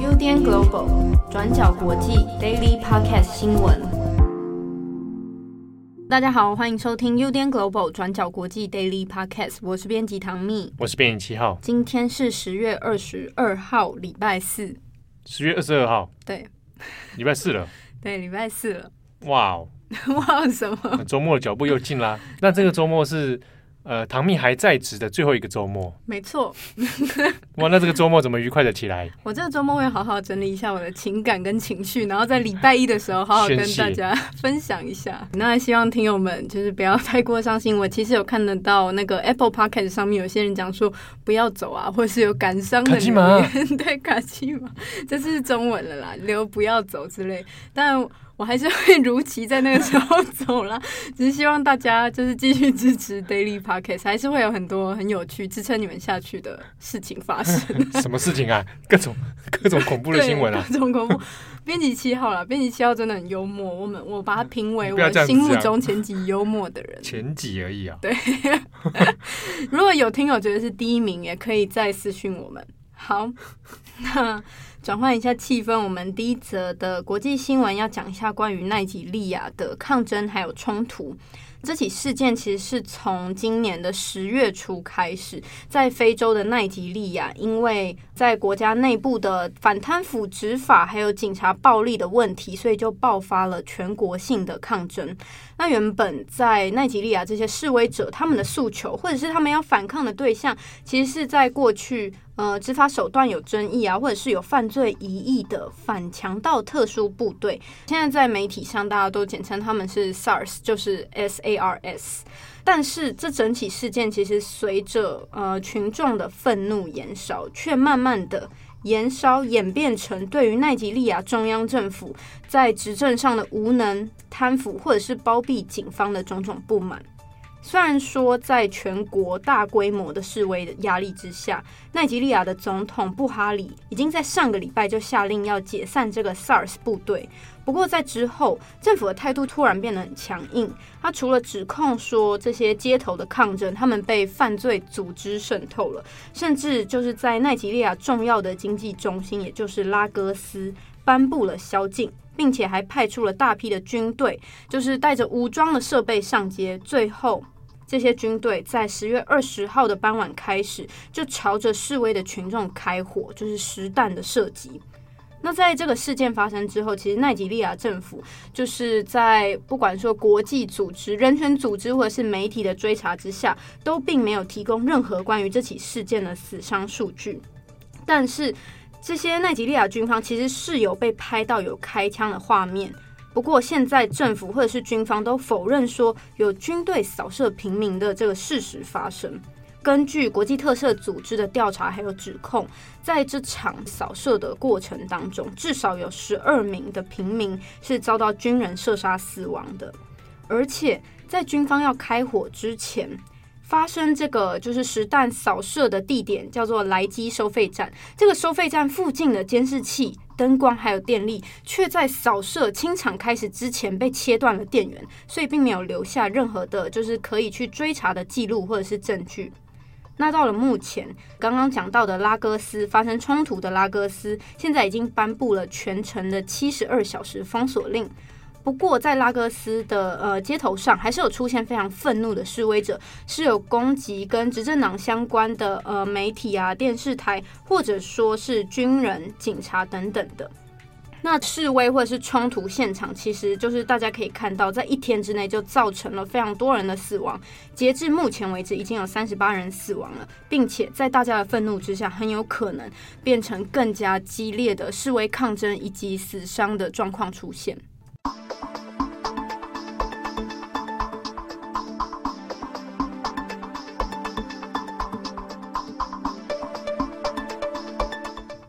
UDN Global 转角国际 Daily Podcast 新闻。大家好，欢迎收听 UDN Global 转角国际 Daily Podcast，我是编辑唐蜜，我是编辑七号。今天是十月二十二号，礼拜四。十月二十二号，对，礼拜四了。对，礼拜四了。哇哦！哇什么？周末的脚步又近啦。那这个周末是呃，唐蜜还在职的最后一个周末。没错。哇，那这个周末怎么愉快的起来？我这个周末会好好整理一下我的情感跟情绪，然后在礼拜一的时候好好跟大家分享一下。那希望听友们就是不要太过伤心。我其实有看得到那个 Apple p o c k e t 上面有些人讲说不要走啊，或是有感伤的留言。对，卡其马，这是中文了啦，留不要走之类。但我还是会如期在那个时候 走了，只是希望大家就是继续支持 Daily Podcast，还是会有很多很有趣支撑你们下去的事情发生。什么事情啊？各种各种恐怖的新闻啊！各种恐怖。编辑七号啦，编辑七号真的很幽默，我们我把他评为我心目中前几幽默的人。前几而已啊。对。如果有听友觉得是第一名，也可以再私讯我们。好，那。转换一下气氛，我们第一则的国际新闻要讲一下关于奈及利亚的抗争还有冲突。这起事件其实是从今年的十月初开始，在非洲的奈及利亚，因为在国家内部的反贪腐执法还有警察暴力的问题，所以就爆发了全国性的抗争。那原本在奈及利亚这些示威者，他们的诉求或者是他们要反抗的对象，其实是在过去。呃，执法手段有争议啊，或者是有犯罪疑义的反强盗特殊部队，现在在媒体上大家都简称他们是 SARS，就是 S A R S。但是这整起事件其实随着呃群众的愤怒燃烧，却慢慢的燃烧演变成对于奈及利亚中央政府在执政上的无能、贪腐或者是包庇警方的种种不满。虽然说，在全国大规模的示威的压力之下，奈及利亚的总统布哈里已经在上个礼拜就下令要解散这个 SARS 部队。不过在之后，政府的态度突然变得很强硬。他除了指控说这些街头的抗争，他们被犯罪组织渗透了，甚至就是在奈及利亚重要的经济中心，也就是拉各斯，颁布了宵禁，并且还派出了大批的军队，就是带着武装的设备上街。最后。这些军队在十月二十号的傍晚开始，就朝着示威的群众开火，就是实弹的射击。那在这个事件发生之后，其实奈及利亚政府就是在不管说国际组织、人权组织或者是媒体的追查之下，都并没有提供任何关于这起事件的死伤数据。但是这些奈及利亚军方其实是有被拍到有开枪的画面。不过，现在政府或者是军方都否认说有军队扫射平民的这个事实发生。根据国际特赦组织的调查还有指控，在这场扫射的过程当中，至少有十二名的平民是遭到军人射杀死亡的。而且，在军方要开火之前，发生这个就是实弹扫射的地点叫做莱基收费站。这个收费站附近的监视器。灯光还有电力，却在扫射清场开始之前被切断了电源，所以并没有留下任何的，就是可以去追查的记录或者是证据。那到了目前，刚刚讲到的拉各斯发生冲突的拉各斯，现在已经颁布了全城的七十二小时封锁令。不过，在拉各斯的呃街头上，还是有出现非常愤怒的示威者，是有攻击跟执政党相关的呃媒体啊、电视台，或者说是军人、警察等等的。那示威或者是冲突现场，其实就是大家可以看到，在一天之内就造成了非常多人的死亡。截至目前为止，已经有三十八人死亡了，并且在大家的愤怒之下，很有可能变成更加激烈的示威抗争以及死伤的状况出现。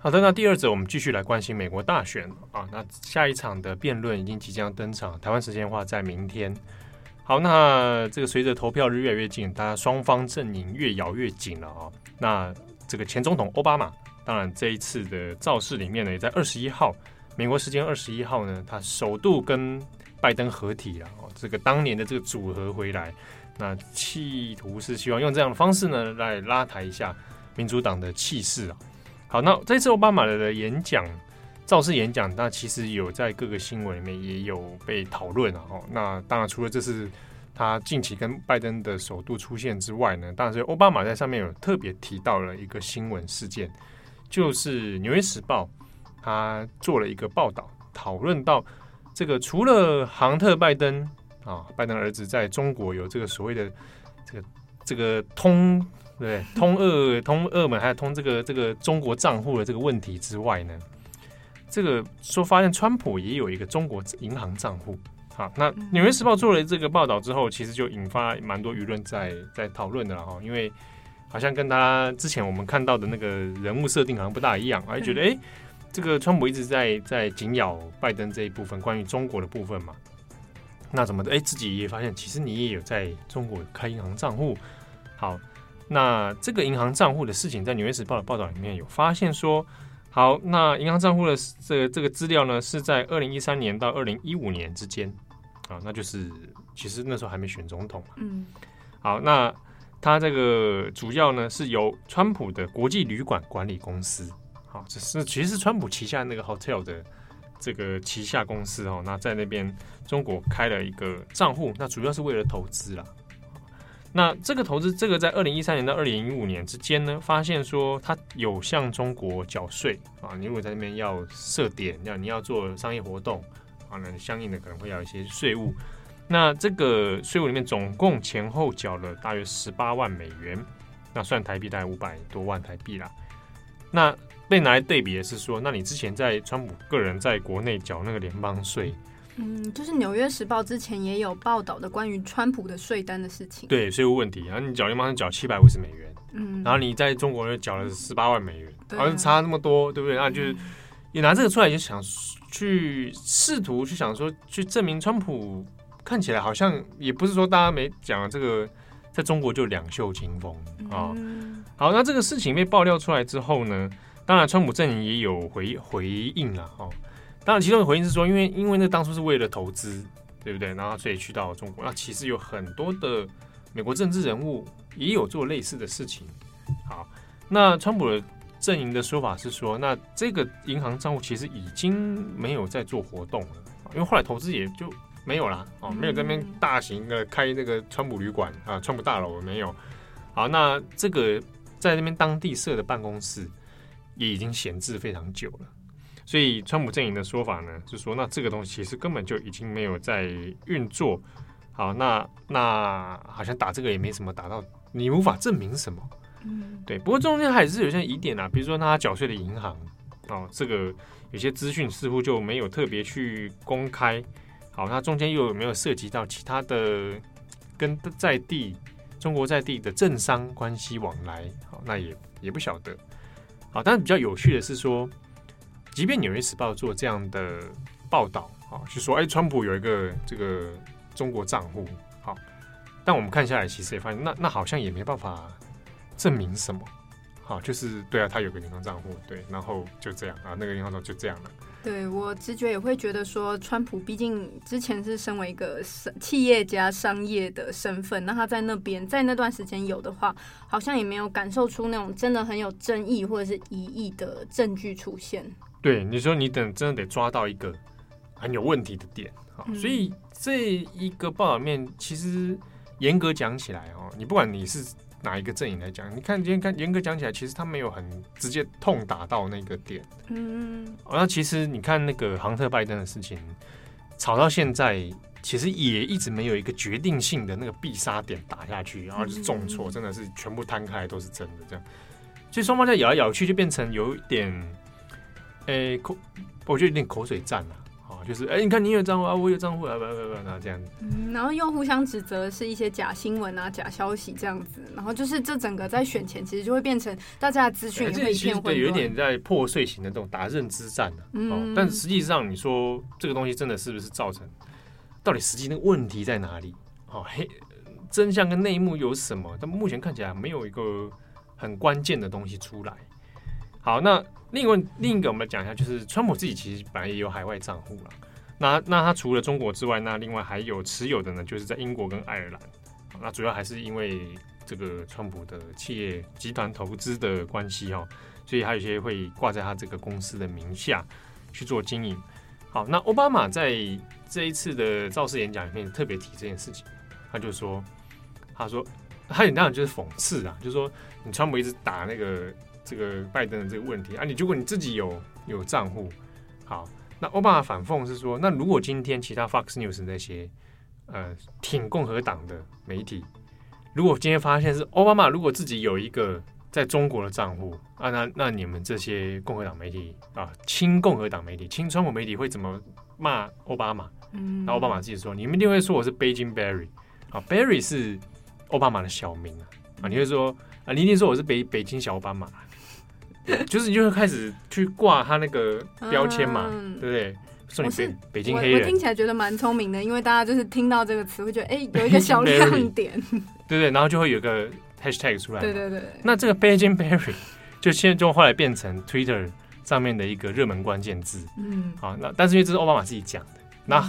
好的，那第二则我们继续来关心美国大选啊。那下一场的辩论已经即将登场，台湾时间的话在明天。好，那这个随着投票日越来越近，大家双方阵营越咬越紧了啊。那这个前总统奥巴马，当然这一次的造势里面呢，也在二十一号，美国时间二十一号呢，他首度跟拜登合体了哦。这个当年的这个组合回来，那企图是希望用这样的方式呢来拉抬一下。民主党的气势啊。好，那这次奥巴马的演讲，造势演讲，那其实有在各个新闻里面也有被讨论啊。哦，那当然除了这是他近期跟拜登的首度出现之外呢，当然是奥巴马在上面有特别提到了一个新闻事件，就是《纽约时报》他做了一个报道，讨论到这个除了杭特拜登啊，拜登儿子在中国有这个所谓的这个这个通。对，通俄通俄门还有通这个这个中国账户的这个问题之外呢，这个说发现川普也有一个中国银行账户。好，那《纽约时报》做了这个报道之后，其实就引发蛮多舆论在在讨论的了哈，因为好像跟他之前我们看到的那个人物设定好像不大一样，而觉得哎、欸，这个川普一直在在紧咬拜登这一部分关于中国的部分嘛，那怎么的？哎、欸，自己也发现其实你也有在中国开银行账户，好。那这个银行账户的事情，在《纽约时报》的报道里面有发现说，好，那银行账户的这个这个资料呢，是在二零一三年到二零一五年之间，啊，那就是其实那时候还没选总统嘛。嗯。好，那他这个主要呢是由川普的国际旅馆管理公司，好，这是其实是川普旗下那个 hotel 的这个旗下公司哦，那在那边中国开了一个账户，那主要是为了投资啦。那这个投资，这个在二零一三年到二零一五年之间呢，发现说他有向中国缴税啊。你如果在那边要设点，要你要做商业活动啊，那相应的可能会要一些税务。那这个税务里面总共前后缴了大约十八万美元，那算台币大概五百多万台币啦。那被拿来对比的是说，那你之前在川普个人在国内缴那个联邦税。嗯，就是《纽约时报》之前也有报道的关于川普的税单的事情。对，税务问题，然后你缴联邦缴七百五十美元，嗯，然后你在中国又缴了十八万美元，好像、啊、差那么多，对不对？那就是你拿这个出来，就想去试图去想说，去证明川普看起来好像也不是说大家没讲这个，在中国就两袖清风啊。嗯、好，那这个事情被爆料出来之后呢，当然川普阵营也有回回应了，哦。当然，其中的回应是说，因为因为那当初是为了投资，对不对？然后所以去到中国。那其实有很多的美国政治人物也有做类似的事情。好，那川普的阵营的说法是说，那这个银行账户其实已经没有在做活动了，因为后来投资也就没有了哦，没有在那边大型的开那个川普旅馆啊，川普大楼没有。好，那这个在那边当地设的办公室也已经闲置非常久了。所以，川普阵营的说法呢，就是说，那这个东西其实根本就已经没有在运作。好，那那好像打这个也没什么打到，你无法证明什么。嗯，对。不过中间还是有些疑点啊，比如说他缴税的银行哦，这个有些资讯似乎就没有特别去公开。好，那中间又有没有涉及到其他的跟在地中国在地的政商关系往来？好，那也也不晓得。好，但是比较有趣的是说。即便《纽约时报》做这样的报道啊，就说哎，川普有一个这个中国账户，好，但我们看下来，其实也发现，那那好像也没办法证明什么，好，就是对啊，他有个银行账户，对，然后就这样啊，那个银行账户就这样了。对，我直觉也会觉得说，川普毕竟之前是身为一个企业家、商业的身份，那他在那边在那段时间有的话，好像也没有感受出那种真的很有争议或者是疑义的证据出现。对，你说你等真的得抓到一个很有问题的点，好，所以这一个报道面其实严格讲起来哦，你不管你是哪一个阵营来讲，你看今天看严格讲起来，其实他没有很直接痛打到那个点，嗯，那其实你看那个杭特拜登的事情吵到现在，其实也一直没有一个决定性的那个必杀点打下去，然后就是重挫，真的是全部摊开都是真的这样，所以双方在咬来咬去，就变成有一点。诶、欸，口，我觉得有点口水战了，啊，就是哎、欸，你看你有账户啊，我有账户啊，不不不，那这样子，嗯，然后又互相指责是一些假新闻啊、假消息这样子，然后就是这整个在选前其实就会变成大家的资讯也会一片混乱，对，有点在破碎型的这种打认知战、啊、嗯，但实际上你说这个东西真的是不是造成？到底实际那个问题在哪里？哦，嘿真相跟内幕有什么？但目前看起来没有一个很关键的东西出来。好，那。另外，另一个我们讲一下，就是川普自己其实本来也有海外账户了。那那他除了中国之外，那另外还有持有的呢，就是在英国跟爱尔兰。那主要还是因为这个川普的企业集团投资的关系哈，所以还有些会挂在他这个公司的名下去做经营。好，那奥巴马在这一次的造势演讲里面特别提这件事情，他就说，他说，他当然就是讽刺啊，就是说你川普一直打那个这个拜登的这个问题啊，你如果你自己有有账户，好，那奥巴马反讽是说，那如果今天其他 Fox News 那些呃挺共和党的媒体，如果今天发现是奥巴马如果自己有一个在中国的账户啊，那那你们这些共和党媒体啊，亲共和党媒体、亲川普媒体会怎么骂奥巴马？嗯，那奥巴马自己说，你们一定会说我是 Beijing Barry 啊，Barry 是奥巴马的小名啊，啊，你会说啊，你一定说我是北北京小奥巴马，就是你就会开始去挂他那个标签嘛，嗯、对不对？说你北北京黑人，我听起来觉得蛮聪明的，因为大家就是听到这个词会觉得，哎，有一个 小亮点，对对，然后就会有个。hashtag 出来，对对对。那这个 Beijing Barry 就现在就后来变成 Twitter 上面的一个热门关键字。嗯，好，那但是因为这是奥巴马自己讲的，那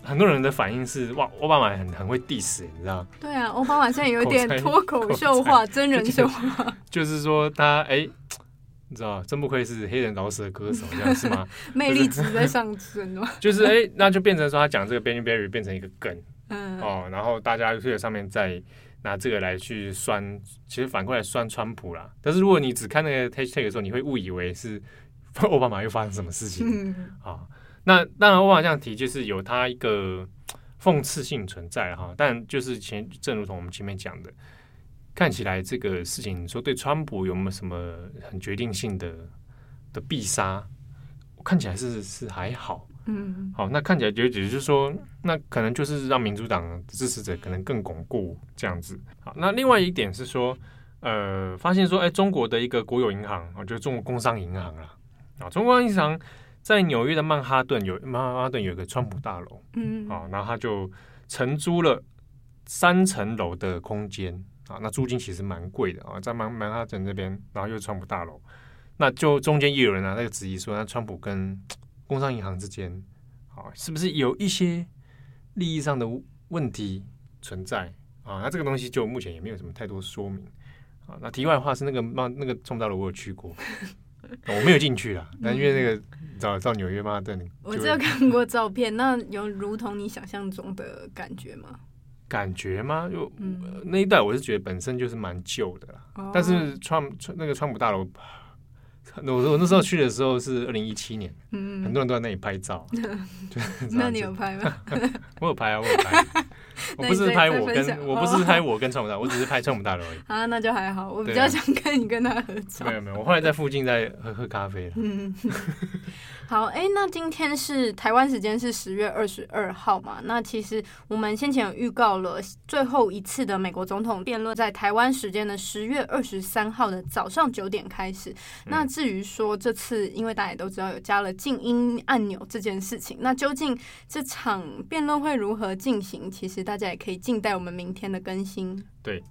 很多人的反应是哇，奥巴马很很会 diss，你知道？对啊，奥巴马现在有 点脱口秀化、真人秀化，就是说他哎，你知道，真不愧是黑人饶舌歌手，这样是吗？魅力值在上升吗？就是哎，那就变成说他讲这个 Beijing Barry 变成一个梗，嗯哦，然后大家就在上面再。拿这个来去酸，其实反过来酸川普啦。但是如果你只看那个 hashtag 的时候，你会误以为是 奥巴马又发生什么事情啊？那当然，奥巴马这样提就是有他一个讽刺性存在哈。但就是前，正如同我们前面讲的，看起来这个事情，你说对川普有没有什么很决定性的的必杀？看起来是是还好。嗯，好，那看起来就只是说，那可能就是让民主党支持者可能更巩固这样子。好，那另外一点是说，呃，发现说，哎，中国的一个国有银行啊，就是中国工商银行啦，啊，中国银行在纽约的曼哈顿有曼哈顿有一个川普大楼，嗯，好，然后他就承租了三层楼的空间啊，那租金其实蛮贵的啊，在曼曼哈顿这边，然后又是川普大楼，那就中间也有人拿那个质疑说，那川普跟工商银行之间，啊，是不是有一些利益上的问题存在啊？那这个东西就目前也没有什么太多说明啊。那题外话是那个曼那个川普大楼我有去过，我没有进去啦，但因为那个到到纽约曼哈顿，我只有看过照片，那有如同你想象中的感觉吗？感觉吗？就、嗯、那一带我是觉得本身就是蛮旧的啦，哦、但是川川那个川普大楼。我我那时候去的时候是二零一七年，嗯，很多人都在那里拍照。那你有拍吗？我有拍啊，我有拍。我不是拍我跟，我不是拍我跟川普大，我只是拍川普大楼而已。啊，那就还好。我比较想看你跟他合照。没有没有，我后来在附近在喝喝咖啡了。嗯。好，哎、欸，那今天是台湾时间是十月二十二号嘛？那其实我们先前有预告了最后一次的美国总统辩论，在台湾时间的十月二十三号的早上九点开始。那至于说这次，因为大家也都知道有加了静音按钮这件事情，那究竟这场辩论会如何进行？其实大家也可以静待我们明天的更新。对。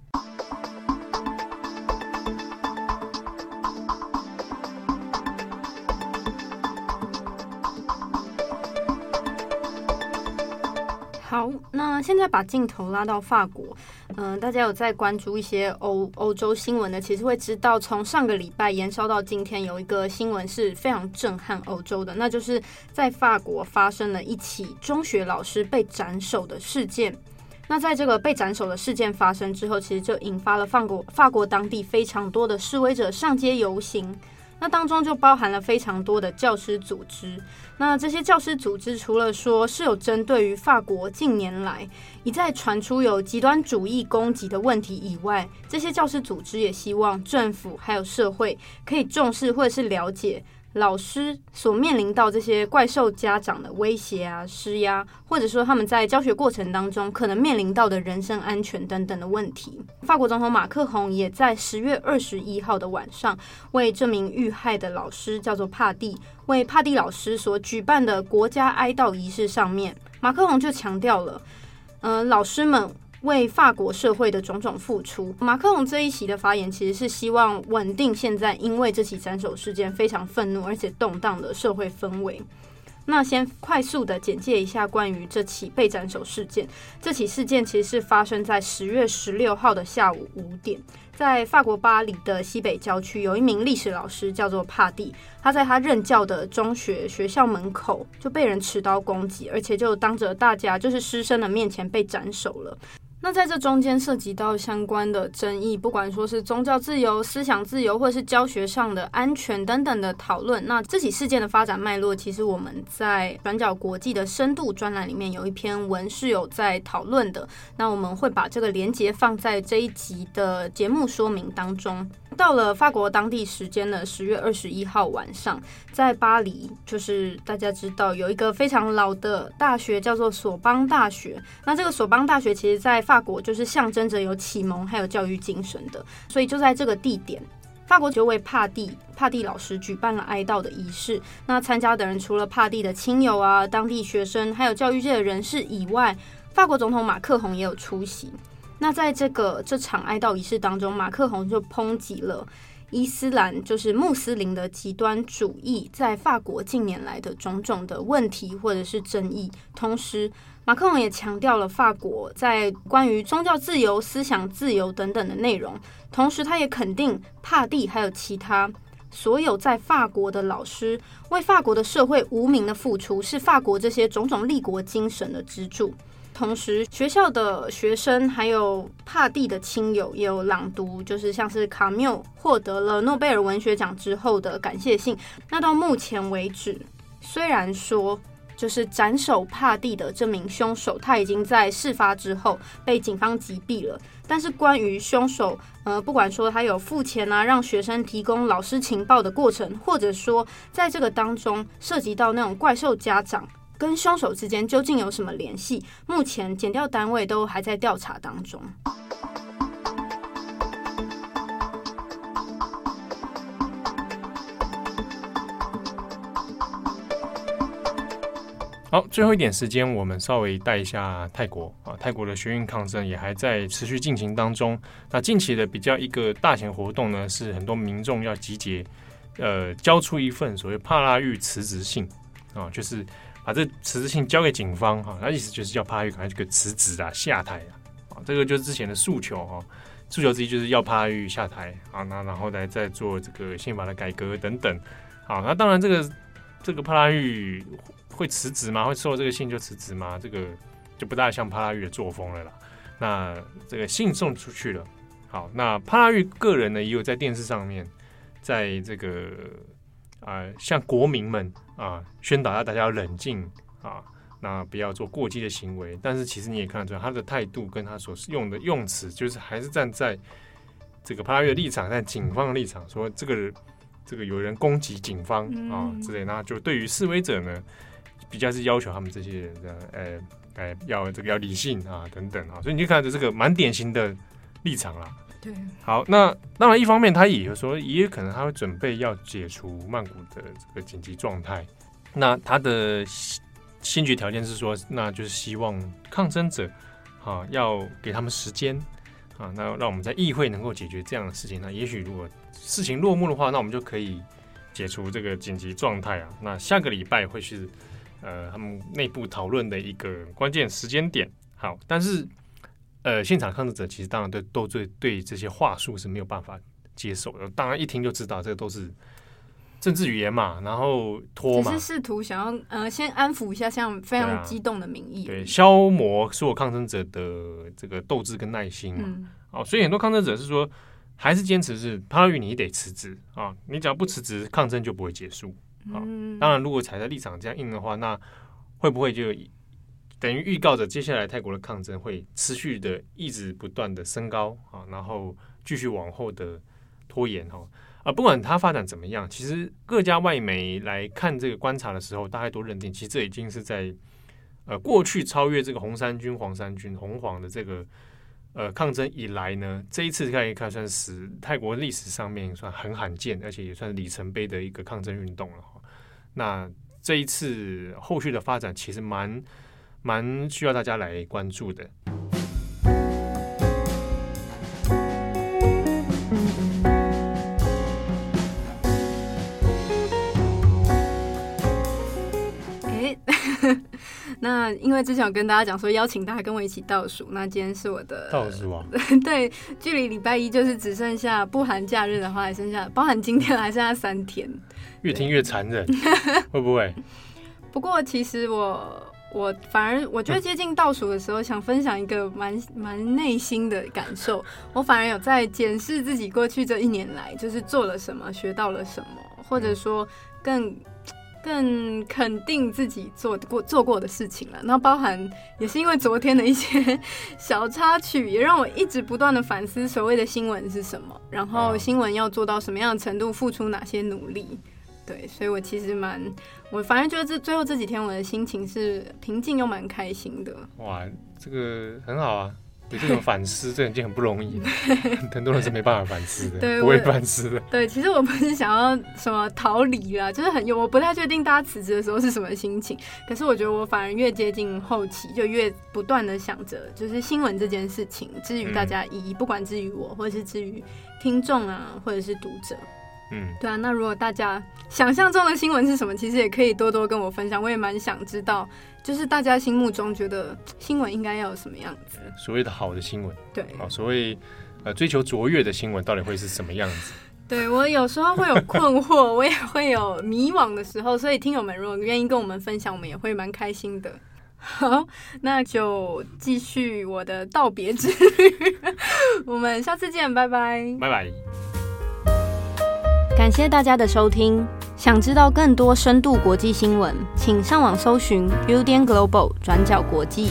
好，那现在把镜头拉到法国，嗯、大家有在关注一些欧欧洲新闻的，其实会知道，从上个礼拜延烧到今天，有一个新闻是非常震撼欧洲的，那就是在法国发生了一起中学老师被斩首的事件。那在这个被斩首的事件发生之后，其实就引发了法国法国当地非常多的示威者上街游行。那当中就包含了非常多的教师组织。那这些教师组织除了说是有针对于法国近年来一再传出有极端主义攻击的问题以外，这些教师组织也希望政府还有社会可以重视或者是了解。老师所面临到这些怪兽家长的威胁啊、施压，或者说他们在教学过程当中可能面临到的人身安全等等的问题。法国总统马克宏也在十月二十一号的晚上，为这名遇害的老师叫做帕蒂，为帕蒂老师所举办的国家哀悼仪式上面，马克宏就强调了，嗯、老师们。为法国社会的种种付出，马克龙这一席的发言其实是希望稳定现在因为这起斩首事件非常愤怒而且动荡的社会氛围。那先快速的简介一下关于这起被斩首事件。这起事件其实是发生在十月十六号的下午五点，在法国巴黎的西北郊区，有一名历史老师叫做帕蒂，他在他任教的中学学校门口就被人持刀攻击，而且就当着大家就是师生的面前被斩首了。那在这中间涉及到相关的争议，不管说是宗教自由、思想自由，或是教学上的安全等等的讨论。那这起事件的发展脉络，其实我们在转角国际的深度专栏里面有一篇文是有在讨论的。那我们会把这个连结放在这一集的节目说明当中。到了法国当地时间的十月二十一号晚上，在巴黎，就是大家知道有一个非常老的大学叫做索邦大学。那这个索邦大学其实，在法国就是象征着有启蒙还有教育精神的，所以就在这个地点，法国就为帕蒂帕蒂老师举办了哀悼的仪式。那参加的人除了帕蒂的亲友啊、当地学生，还有教育界的人士以外，法国总统马克宏也有出席。那在这个这场哀悼仪式当中，马克宏就抨击了伊斯兰，就是穆斯林的极端主义，在法国近年来的种种的问题或者是争议。同时，马克宏也强调了法国在关于宗教自由、思想自由等等的内容。同时，他也肯定帕蒂还有其他所有在法国的老师为法国的社会无名的付出，是法国这些种种立国精神的支柱。同时，学校的学生还有帕蒂的亲友也有朗读，就是像是卡缪获得了诺贝尔文学奖之后的感谢信。那到目前为止，虽然说就是斩首帕蒂的这名凶手，他已经在事发之后被警方击毙了，但是关于凶手，呃，不管说他有付钱啊，让学生提供老师情报的过程，或者说在这个当中涉及到那种怪兽家长。跟凶手之间究竟有什么联系？目前检调单位都还在调查当中。好，最后一点时间，我们稍微带一下泰国啊。泰国的学运抗争也还在持续进行当中。那近期的比较一个大型活动呢，是很多民众要集结，呃，交出一份所谓帕拉育辞职信啊，就是。把这辞职信交给警方哈，那意思就是要帕拉育赶快这个辞职啊、下台啊，啊，这个就是之前的诉求哈，诉求之一就是要帕拉育下台啊，那然后来再做这个宪法的改革等等，好，那当然这个这个帕拉玉会辞职吗？会收到这个信就辞职吗？这个就不大像帕拉玉的作风了啦。那这个信送出去了，好，那帕拉玉个人呢也有在电视上面，在这个。啊、呃，向国民们啊宣导，要大家要冷静啊，那不要做过激的行为。但是其实你也看得出来，他的态度跟他所用的用词，就是还是站在这个帕拉育的立场，在警方的立场，说这个这个有人攻击警方啊之类。那就对于示威者呢，比较是要求他们这些人的，呃呃，要这个要理性啊等等啊。所以你就看着这个蛮典型的立场了。好，那当然，一方面他也有说，也有可能他会准备要解除曼谷的这个紧急状态。那他的先决条件是说，那就是希望抗争者啊要给他们时间啊，那让我们在议会能够解决这样的事情。那也许如果事情落幕的话，那我们就可以解除这个紧急状态啊。那下个礼拜会是呃他们内部讨论的一个关键时间点。好，但是。呃，现场抗争者其实当然对都对对这些话术是没有办法接受的。当然一听就知道这个都是政治语言嘛，然后拖嘛，只是试图想要呃先安抚一下像非常激动的民意，对，消磨所有抗争者的这个斗志跟耐心嘛。嗯、哦，所以很多抗争者是说还是坚持是帕拉育你得辞职啊，你只要不辞职，抗争就不会结束啊。嗯、当然，如果踩在立场这样硬的话，那会不会就？等于预告着接下来泰国的抗争会持续的一直不断的升高啊，然后继续往后的拖延哈啊，不管它发展怎么样，其实各家外媒来看这个观察的时候，大概都认定，其实这已经是在呃过去超越这个红衫军、黄衫军、红黄的这个呃抗争以来呢，这一次看一看算是泰国历史上面算很罕见，而且也算里程碑的一个抗争运动了哈。那这一次后续的发展其实蛮。蛮需要大家来关注的。哎，那因为之前有跟大家讲说邀请大家跟我一起倒数，那今天是我的倒数啊，对，距离礼拜一就是只剩下不含假日的话，还剩下包含今天还剩下三天。越听越残忍，会不会？不过其实我我反而我觉得接近倒数的时候，想分享一个蛮蛮内心的感受。我反而有在检视自己过去这一年来，就是做了什么，学到了什么，或者说更。更肯定自己做过做过的事情了，那包含也是因为昨天的一些小插曲，也让我一直不断的反思所谓的新闻是什么，然后新闻要做到什么样的程度，付出哪些努力。对，所以我其实蛮，我反正觉得这最后这几天我的心情是平静又蛮开心的。哇，这个很好啊。有这种反思，这已经很不容易了。很多人是没办法反思的，对，不会反思的。对，其实我不是想要什么逃离啦，就是很有，我不太确定大家辞职的时候是什么心情。可是我觉得我反而越接近后期，就越不断的想着，就是新闻这件事情，至于大家意义，不管至于我，或者是至于听众啊，或者是读者。嗯，对啊，那如果大家想象中的新闻是什么，其实也可以多多跟我分享，我也蛮想知道，就是大家心目中觉得新闻应该要有什么样子？所谓的好的新闻，对，啊，所谓呃追求卓越的新闻，到底会是什么样子？对，我有时候会有困惑，我也会有迷惘的时候，所以听友们如果愿意跟我们分享，我们也会蛮开心的。好，那就继续我的道别之旅，我们下次见，拜拜，拜拜。感谢大家的收听。想知道更多深度国际新闻，请上网搜寻 Udan Global 转角国际。